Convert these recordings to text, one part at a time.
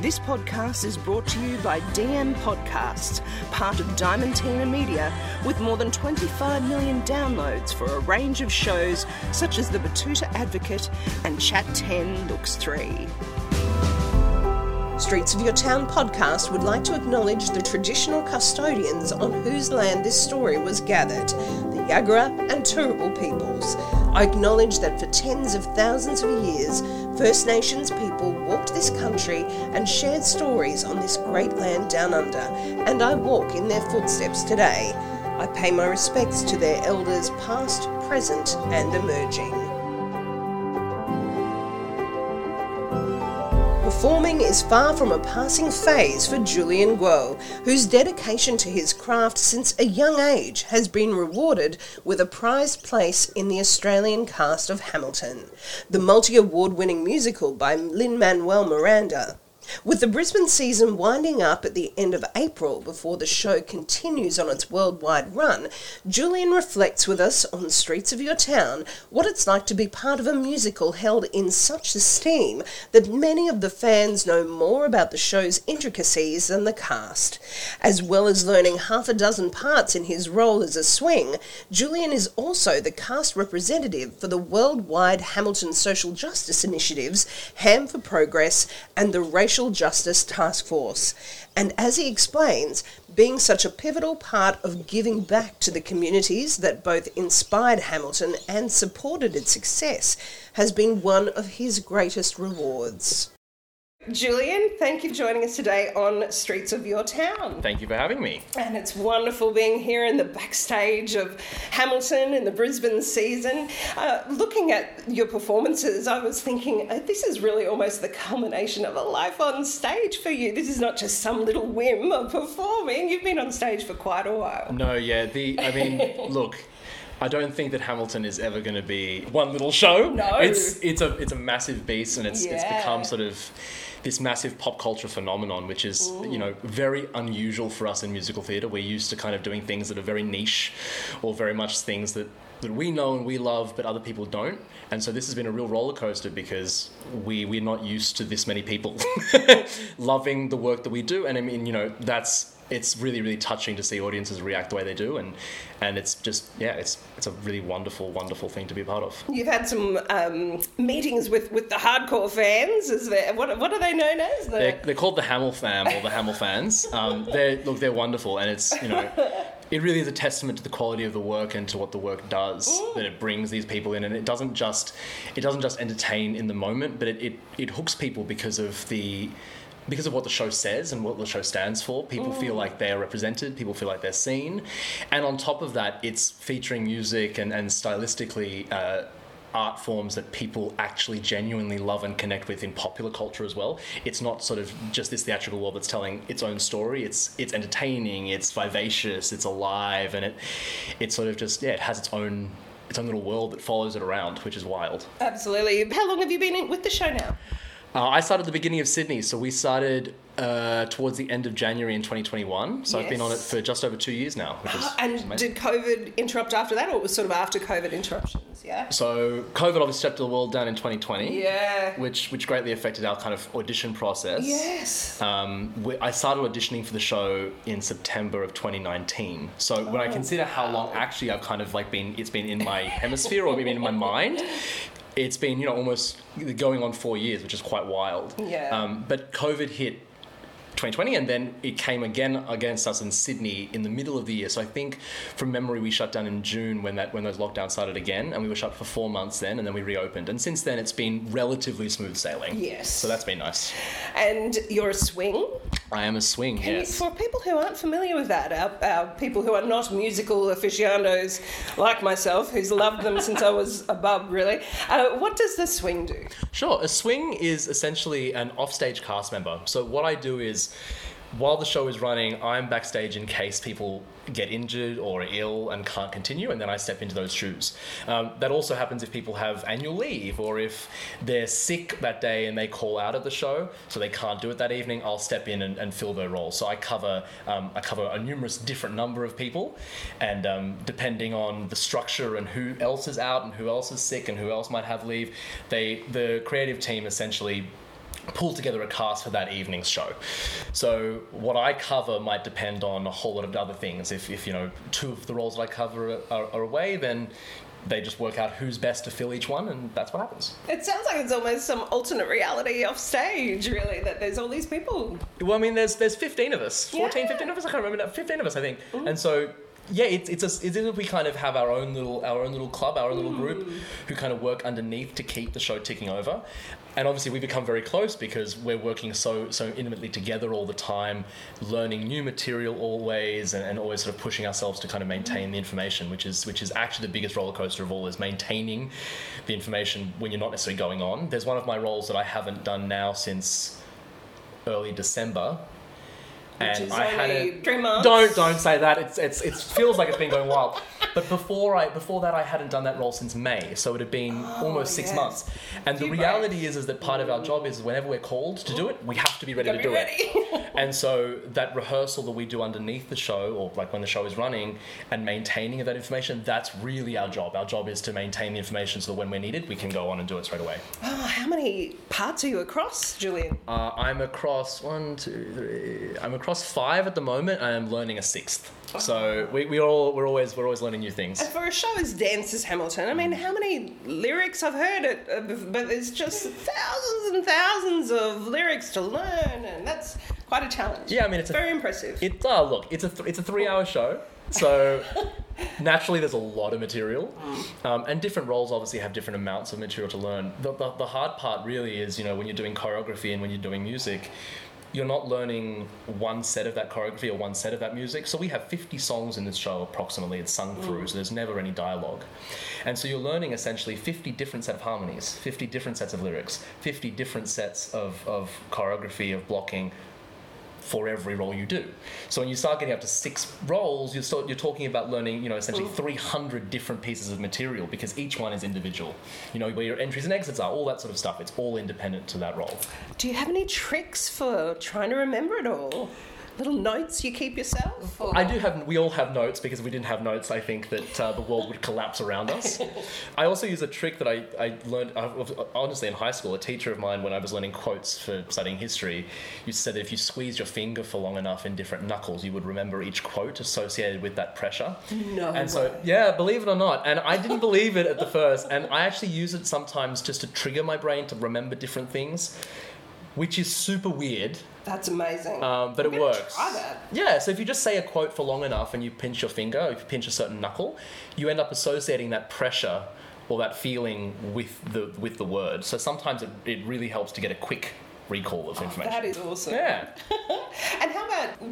This podcast is brought to you by DM Podcasts, part of Diamantina Media, with more than 25 million downloads for a range of shows such as The Betoota Advocate and Chat 10 Looks 3. Streets of Your Town podcast would like to acknowledge the traditional custodians on whose land this story was gathered, the Yagara and Turrbal peoples. I acknowledge that for tens of thousands of years, First Nations people walked this country and shared stories on this great land down under, and I walk in their footsteps today. I pay my respects to their elders past, present, and emerging. Performing is far from a passing phase for Julian Kuo, whose dedication to his craft since a young age has been rewarded with a prized place in the Australian cast of Hamilton, the multi award winning musical by Lin Manuel Miranda. With the Brisbane season winding up at the end of April before the show continues on its worldwide run, Julian reflects with us on the streets of your town what it's like to be part of a musical held in such esteem that many of the fans know more about the show's intricacies than the cast. As well as learning half a dozen parts in his role as a swing, Julian is also the cast representative for the worldwide Hamilton Social Justice Initiatives, Ham for Progress, and the Racial Racial Justice Task Force. And as he explains, being such a pivotal part of giving back to the communities that both inspired Hamilton and supported its success has been one of his greatest rewards. Julian, thank you for joining us today on Streets of Your Town. Thank you for having me. And it's wonderful being here in the backstage of Hamilton in the Brisbane season. Uh, looking at your performances, I was thinking uh, this is really almost the culmination of a life on stage for you. This is not just some little whim of performing. You've been on stage for quite a while. No, yeah. The I mean, look. I don't think that Hamilton is ever going to be one little show. No, it's it's a it's a massive beast, and it's Yeah. it's become sort of this massive pop culture phenomenon, which is you know very unusual for us in musical theatre. We're used to kind of doing things that are very niche, or very much things that that we know and we love, but other people don't. And so this has been a real roller coaster because we we're not used to this many people loving the work that we do. And I mean, you know, that's it's really really touching to see audiences react the way they do, and and it's just yeah, it's it's a really wonderful wonderful thing to be a part of. You've had some um, meetings with, with the hardcore fans. Is there, what, what are they known as? The, They're, they're called the Hamilfam or the Hamilfans. Um, they're look, they're wonderful, and it's you know, it really is a testament to the quality of the work and to what the work does that it brings these people in, and it doesn't just it doesn't just entertain in the moment, but it it, it hooks people because of the because of what the show says and what the show stands for, people feel like they're represented, people feel like they're seen. And on top of that, it's featuring music and, and stylistically uh, art forms that people actually genuinely love and connect with in popular culture as well. It's not sort of just this theatrical world that's telling its own story. It's it's entertaining, it's vivacious, it's alive, and it it's sort of just yeah, it has its own its own little world that follows it around, which is wild. Absolutely. How long have you been in, with the show now? Uh, I started at the beginning of Sydney, so we started uh, towards the end of January in 2021. So I've been on it for just over two years now, which is And did COVID interrupt after that, or it was sort of after COVID interruptions? Yeah. So COVID obviously shut the world down in 2020, Yeah. which which greatly affected our kind of audition process. Yes. Um, we, I started auditioning for the show in September of 2019. So when I consider how long actually I've kind of like been, it's been in my hemisphere or maybe in my mind. It's been you know almost going on four years, which is quite wild. Yeah. Um, but COVID hit 2020, and then it came again against us in Sydney in the middle of the year. So I think, from memory, we shut down in June when that when those lockdowns started again, and we were shut for four months then, and then we reopened. And since then, it's been relatively smooth sailing. Yes. So that's been nice. And you're a swing. I am a swing. Can you- yes. for people who aren't familiar with that, our, our people who are not musical aficionados like myself, who's loved them since I was a bub, really, uh, what does the swing do? Sure. A swing is essentially an offstage cast member. So what I do is while the show is running, I'm backstage in case people get injured or ill and can't continue, and then I step into those shoes. Um, that also happens if people have annual leave or if they're sick that day and they call out of the show, so they can't do it that evening. I'll step in and, and fill their role. So I cover um, I cover a numerous different number of people, and um, depending on the structure and who else is out and who else is sick and who else might have leave, they the creative team essentially pull together a cast for that evening's show. So what I cover might depend on a whole lot of other things. If, if you know two of the roles that I cover are, are away, then they just work out who's best to fill each one, and that's what happens. It sounds like it's almost some alternate reality off stage, really, that there's all these people. Well, I mean, there's there's 15 of us, 14, Yeah. 15 of us. I can't remember now. 15 of us, I think. And so. Yeah, it's it's, a, it's as if we kind of have our own little our own little club, our own little group, mm. who kind of work underneath to keep the show ticking over, and obviously we become very close because we're working so so intimately together all the time, learning new material always, and, and always sort of pushing ourselves to kind of maintain the information, which is which is actually the biggest roller coaster of all is maintaining the information when you're not necessarily going on. There's one of my roles that I haven't done now since early December. Is I hadn't. three months. Don't don't say that. It's it's it feels like it's been going wild. But before I before that I hadn't done that role since May, so it had been oh, almost six yes. months. And the reality is is that part of our job is whenever we're called to do it, we have to be ready to Gotta do be it. And so that rehearsal that we do underneath the show, or like when the show is running, and maintaining of that information, that's really our job. Our job is to maintain the information so that when we're needed, we can go on and do it straight away. Oh, how many parts are you across, Julian? Uh, I'm across one, two, three. I'm across five at the moment. I am learning a sixth. So we, we all we're always we're always learning new things. And for a show as dense as Hamilton, I mean, how many lyrics I've heard it, uh, but there's just thousands and thousands of lyrics to learn, and that's quite a challenge. Yeah, I mean, it's a- very impressive. It uh, look, it's a th- it's a three hour show, so naturally there's a lot of material, um, and different roles obviously have different amounts of material to learn. The, the the hard part really is you know when you're doing choreography and when you're doing music. You're not learning one set of that choreography or one set of that music. So we have 50 songs in this show approximately. It's sung through, so there's never any dialogue. And so you're learning essentially 50 different set of harmonies, 50 different sets of lyrics, 50 different sets of, of choreography, of blocking, for every role you do. So when you start getting up to six roles, you're start, you're talking about learning, you know, essentially mm. 300 different pieces of material because each one is individual. You know, where your entries and exits are, all that sort of stuff. It's all independent to that role. Do you have any tricks for trying to remember it all? Little notes you keep yourself? Or? I do have. We all have notes because if we didn't have notes, I think that uh, the world would collapse around us. I also use a trick that I, I learned uh, honestly in high school. A teacher of mine, when I was learning quotes for studying history, you said that if you squeeze your finger for long enough in different knuckles, you would remember each quote associated with that pressure. No And so, yeah, believe it or not, and I didn't believe it at the first, and I actually use it sometimes just to trigger my brain to remember different things, which is super weird. That's amazing. Um, but I'm it works. Yeah, so if you just say a quote for long enough and you pinch your finger, if you pinch a certain knuckle, you end up associating that pressure or that feeling with the with the word. So sometimes it, it really helps to get a quick recall of information. That is awesome. yeah. And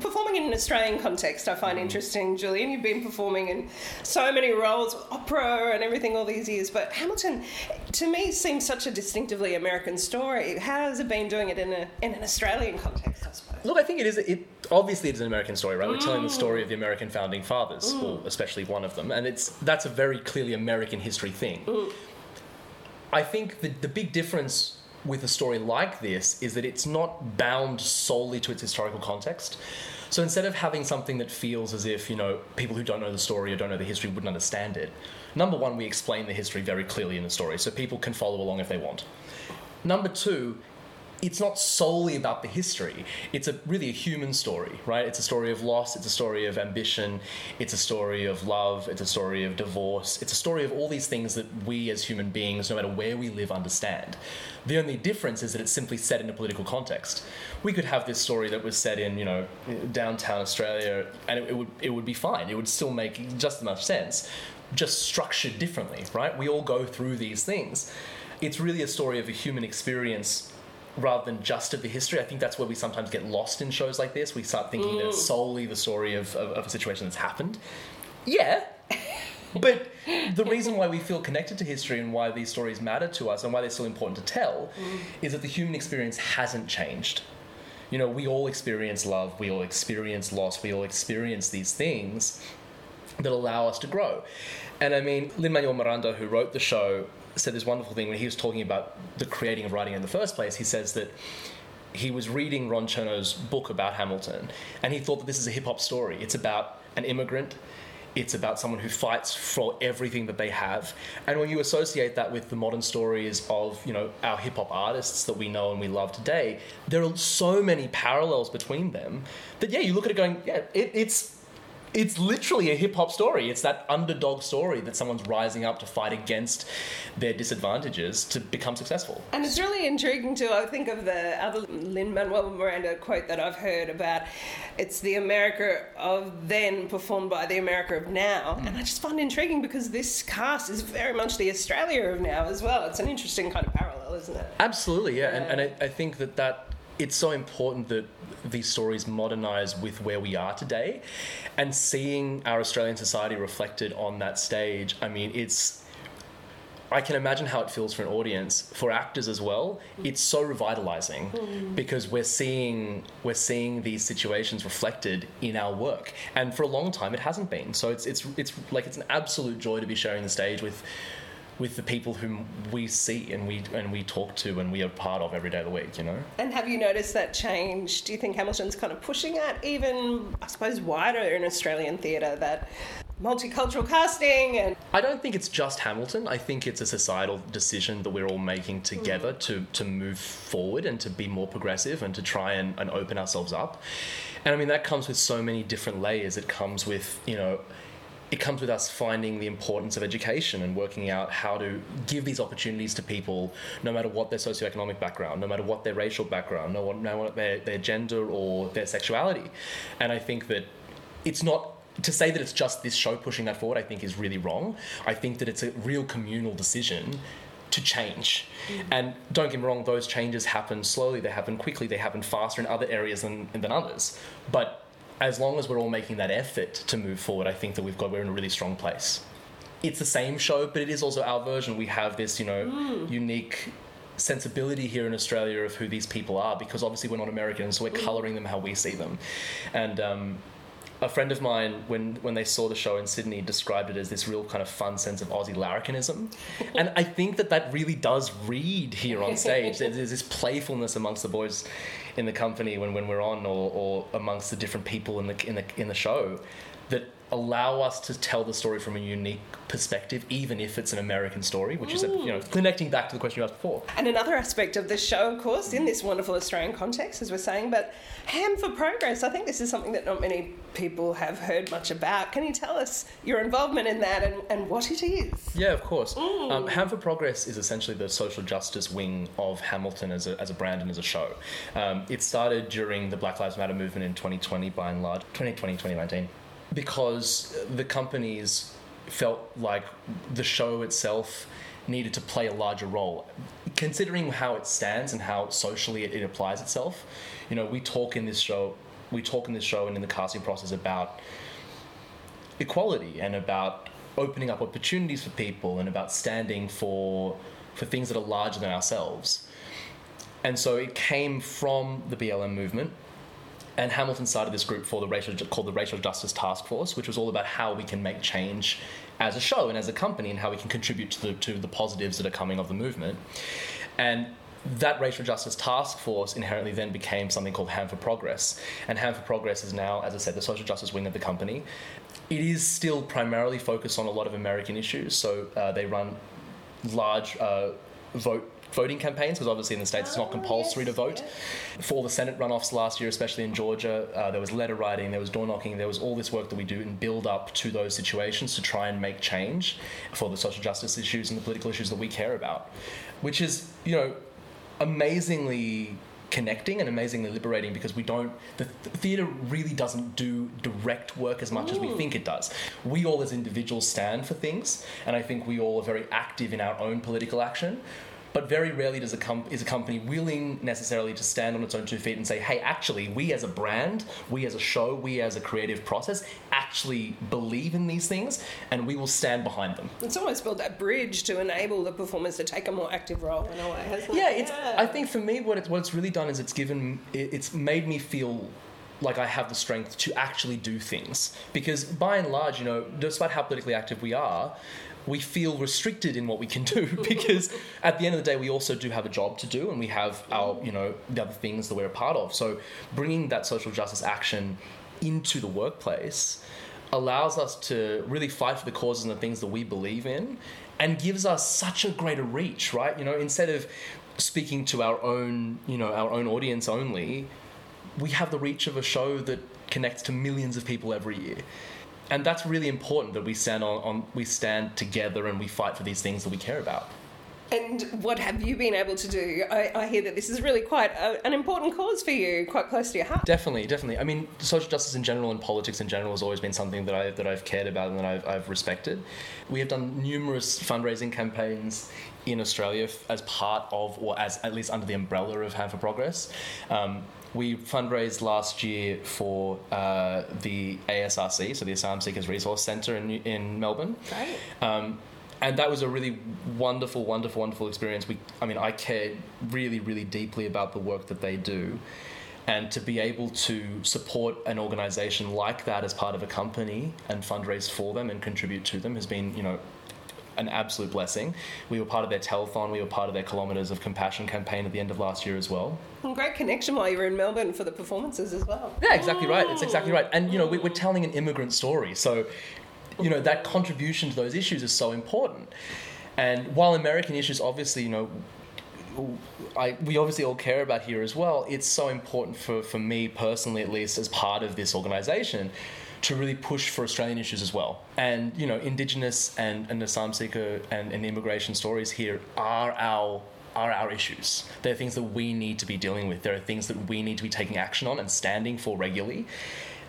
performing in an Australian context? I Mm. find interesting, Julian. You've been performing in so many roles, opera and everything, all these years. But Hamilton, to me, seems such a distinctively American story. How has it been doing it in a in an Australian context? I suppose. Look, I think it is. It obviously it's an American story, right? We're telling the mm. story of the American founding fathers, mm. or especially one of them, and it's that's a very clearly American history thing. Mm. I think the the big difference with a story like this is that it's not bound solely to its historical context. So instead of having something that feels as if you know people who don't know the story or don't know the history wouldn't understand it, number one, we explain the history very clearly in the story, so people can follow along if they want. Number two, it's not solely about the history. It's a really a human story, right? It's a story of loss. It's a story of ambition. It's a story of love. It's a story of divorce. It's a story of all these things that we as human beings, no matter where we live, understand. The only difference is that it's simply set in a political context. We could have this story that was set in, you know, downtown Australia, and it, it would it would be fine. It would still make just enough sense, just structured differently, right? We all go through these things. It's really a story of a human experience rather than just of the history. I think that's where we sometimes get lost in shows like this. We start thinking that it's mm. solely the story of, of, of a situation that's happened. Yeah. but the reason why we feel connected to history and why these stories matter to us and why they're still important to tell mm. is that the human experience hasn't changed. you know, we all experience love, we all experience loss, we all experience these things that allow us to grow. And I mean, Lin Manuel Miranda, who wrote the show, said this wonderful thing when he was talking about the creating of writing in the first place. He says that he was reading Ron Chernow's book about Hamilton, and he thought that this is a hip hop story. It's about an immigrant. It's about someone who fights for everything that they have. And when you associate that with the modern stories of, you know, our hip hop artists that we know and we love today, there are so many parallels between them that yeah, you look at it going, yeah, it, it's it's literally a hip hop story. It's that underdog story that someone's rising up to fight against their disadvantages to become successful. And it's really intriguing too. I think of the other Lin Manuel Miranda quote that I've heard about it's the America of then performed by the America of now. Mm. And I just find intriguing because this cast is very much the Australia of now as well. It's an interesting kind of parallel, isn't it? Absolutely, yeah. yeah. And, and I, I think that that it's so important that these stories modernize with where we are today and seeing our Australian society reflected on that stage. I mean, it's I can imagine how it feels for an audience, for actors as well. It's so revitalizing mm. because we're seeing we're seeing these situations reflected in our work, and for a long time it hasn't been. So it's it's it's like it's an absolute joy to be sharing the stage with with the people whom we see and we and we talk to and we are part of every day of the week, you know. And have you noticed that change? Do you think Hamilton's kind of pushing at even, I suppose, wider in Australian theatre that multicultural casting and I don't think it's just Hamilton. I think it's a societal decision that we're all making together mm. to to move forward and to be more progressive and to try and, and open ourselves up. And I mean that comes with so many different layers. It comes with, you know, it comes with us finding the importance of education and working out how to give these opportunities to people, no matter what their socioeconomic background, no matter what their racial background, no matter what their, their gender or their sexuality. And I think that it's not to say that it's just this show pushing that forward, I think is really wrong. I think that it's a real communal decision to change. Mm. And don't get me wrong, those changes happen slowly, they happen quickly, they happen faster in other areas than, than others. But as long as we're all making that effort to move forward, I think that we've got we're in a really strong place. It's the same show, but it is also our version. We have this, you know, mm. unique sensibility here in Australia of who these people are because obviously we're not Americans, so we're mm. colouring them how we see them. And um, a friend of mine, when when they saw the show in Sydney, described it as this real kind of fun sense of Aussie larrikinism, and I think that that really does read here on stage. There's this playfulness amongst the boys in the company when, when we're on, or, or amongst the different people in the in the in the show, that allow us to tell the story from a unique perspective, even if it's an American story, which is, a, you know, connecting back to the question you asked before. And another aspect of this show, of course, in this wonderful Australian context, as we're saying, but Ham for Progress, I think this is something that not many people have heard much about. Can you tell us your involvement in that and, and what it is? Yeah, of course. Mm. Um, Ham for Progress is essentially the social justice wing of Hamilton as a, as a brand and as a show. Um, it started during the Black Lives Matter movement in 2020, by and large, 2020, 2019 because the companies felt like the show itself needed to play a larger role. Considering how it stands and how socially it, it, applies itself, you know, we talk in this show, we talk in this show and in the casting process about equality and about opening up opportunities for people and about standing for for things that are larger than ourselves. And so it came from the BLM movement and Hamilton started this group for the racial called the Racial Justice Task Force, which was all about how we can make change as a show and as a company, and how we can contribute to the to the positives that are coming of the movement. And that racial justice task force inherently then became something called Ham for Progress. And Ham for Progress is now, as I said, the social justice wing of the company. It is still primarily focused on a lot of American issues. So uh, they run large uh, vote voting campaigns because obviously in the states it's not compulsory to vote. For the Senate runoffs last year, especially in Georgia, uh, there was letter writing, there was door knocking, there was all this work that we do and build up to those situations to try and make change for the social justice issues and the political issues that we care about, which is you know amazingly connecting and amazingly liberating because we don't the th- theater really doesn't do direct work as much Ooh. as we think it does we all as individuals stand for things and i think we all are very active in our own political action but very rarely does a com- is a company willing necessarily to stand on its own two feet and say, "Hey, actually, we as a brand, we as a show, we as a creative process, actually believe in these things, and we will stand behind them." It's almost built that bridge to enable the performers to take a more active role in a way, hasn't Yeah, it? it's. I think for me, what it's what it's really done is it's given it, it's made me feel like I have the strength to actually do things because by and large, you know, despite how politically active we are. We feel restricted in what we can do because at the end of the day, we also do have a job to do, and we have our, you know, the other things that we're a part of. So, bringing that social justice action into the workplace allows us to really fight for the causes and the things that we believe in and gives us such a greater reach right you know instead of speaking to our own you know our own audience only we have the reach of a show that connects to millions of people every year and that's really important that we stand on, on we stand together and we fight for these things that we care about And what have you been able to do? I, I hear that this is really quite a, an important cause for you, quite close to your heart. Definitely, definitely. I mean, social justice in general and politics in general has always been something that I that I've cared about and that I've, I've respected. We have done numerous fundraising campaigns in Australia as part of, or as at least under the umbrella of Ham for Progress. Um, we fundraised last year for uh, the ASRC, so the Asylum Seekers Resource Centre in, in Melbourne. Great. Um, and that was a really wonderful, wonderful, wonderful experience. We, I mean, I cared really, really deeply about the work that they do, and to be able to support an organisation like that as part of a company and fundraise for them and contribute to them has been, you know, an absolute blessing. We were part of their telethon. We were part of their kilometres of compassion campaign at the end of last year as well. And great connection while you were in Melbourne for the performances as well. Yeah, exactly right. It's exactly right. And you know, we- we're telling an immigrant story, so you know that contribution to those issues is so important. And while American issues, obviously, you know, I, we obviously all care about here as well. It's so important for, for me personally, at least, as part of this organisation, to really push for Australian issues as well. And you know, Indigenous and, and asylum seeker and, and immigration stories here are our are our issues. There are things that we need to be dealing with. There are things that we need to be taking action on and standing for regularly.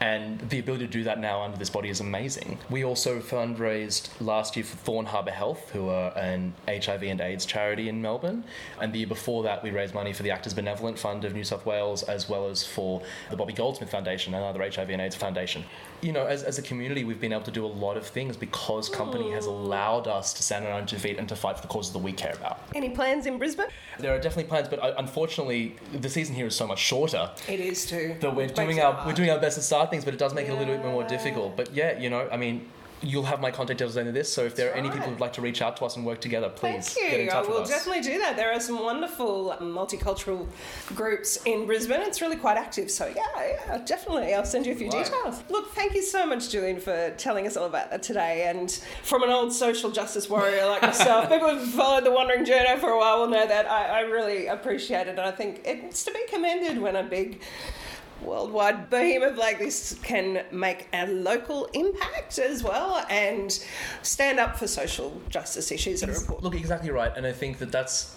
And the ability to do that now under this body is amazing. We also fundraised last year for Thorne Harbour Health, who are an HIV and AIDS charity in Melbourne. And the year before that, we raised money for the Actors Benevolent Fund of New South Wales, as well as for the Bobby Goldsmith Foundation, another HIV and AIDS foundation. You know, as, as a community, we've been able to do a lot of things because company has allowed us to stand on our own two feet and to fight for the causes that we care about. Any plans in Brisbane? There are definitely plans, but uh, unfortunately, the season here is so much shorter It is too. that we're doing our hard. we're doing our best to start things, but it does make it a little bit more difficult. But yeah, you know, I mean, you'll have my contact details under this. So if there are any people who'd like to reach out to us and work together, please Thank get in you. I touch will with us. definitely do that. There are some wonderful multicultural groups in Brisbane. It's really quite active. So, yeah, yeah, definitely. I'll send you a few Right. details. Look, thank you so much, Julian, for telling us all about that today. And from an old social justice warrior like myself, people who've followed the Wandering Journo for a while will know that I, I really appreciate it. And I think it's to be commended when a big worldwide behemoth like this can make a local impact as well and stand up for social justice issues that are important. Look, exactly right, and I think that that's.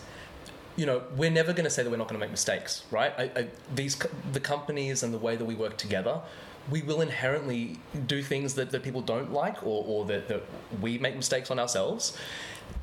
You know, we're never going to say that we're not going to make mistakes, right? I, I, these the companies and the way that we work together, we will inherently do things that, that people don't like, or, or that, that we make mistakes on ourselves.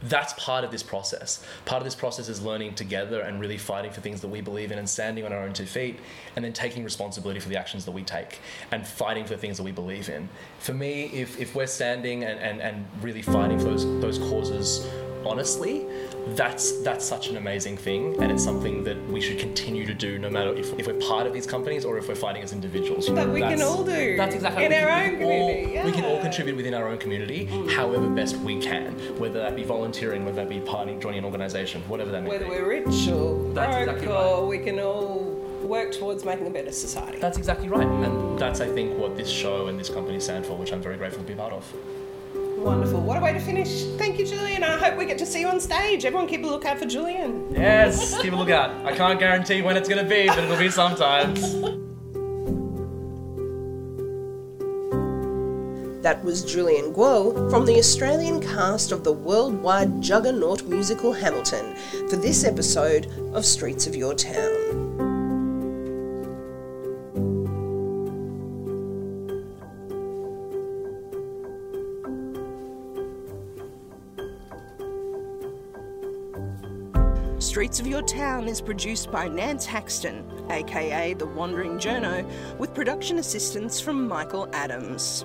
That's part of this process. Part of this process is learning together and really fighting for things that we believe in and standing on our own two feet and then taking responsibility for the actions that we take and fighting for the things that we believe in. For me, if, if we're standing and, and, and really fighting for those, those causes honestly, that's that's such an amazing thing and it's something that we should continue to do no matter if, if we're part of these companies or if we're fighting as individuals. That we can all do That's exactly in we our can- own we can all- community. We can all contribute within our own community, however best we can, whether that be volunteering, whether that be parting, joining an organisation, whatever that may Whether be. we're rich or That's broke, exactly or we can all work towards making a better society. That's exactly right, and that's I think what this show and this company stand for, which I'm very grateful to be part of. Wonderful. What a way to finish. Thank you, Julian. I hope we get to see you on stage. Everyone keep a lookout for Julian. Yes, keep a lookout. I can't guarantee when it's going to be, but it'll be sometimes. That was Julian Kuo from the Australian cast of the worldwide juggernaut musical Hamilton for this episode of Streets of Your Town. Streets of Your Town is produced by Nance Haxton, aka The Wandering Journo, with production assistance from Michael Adams.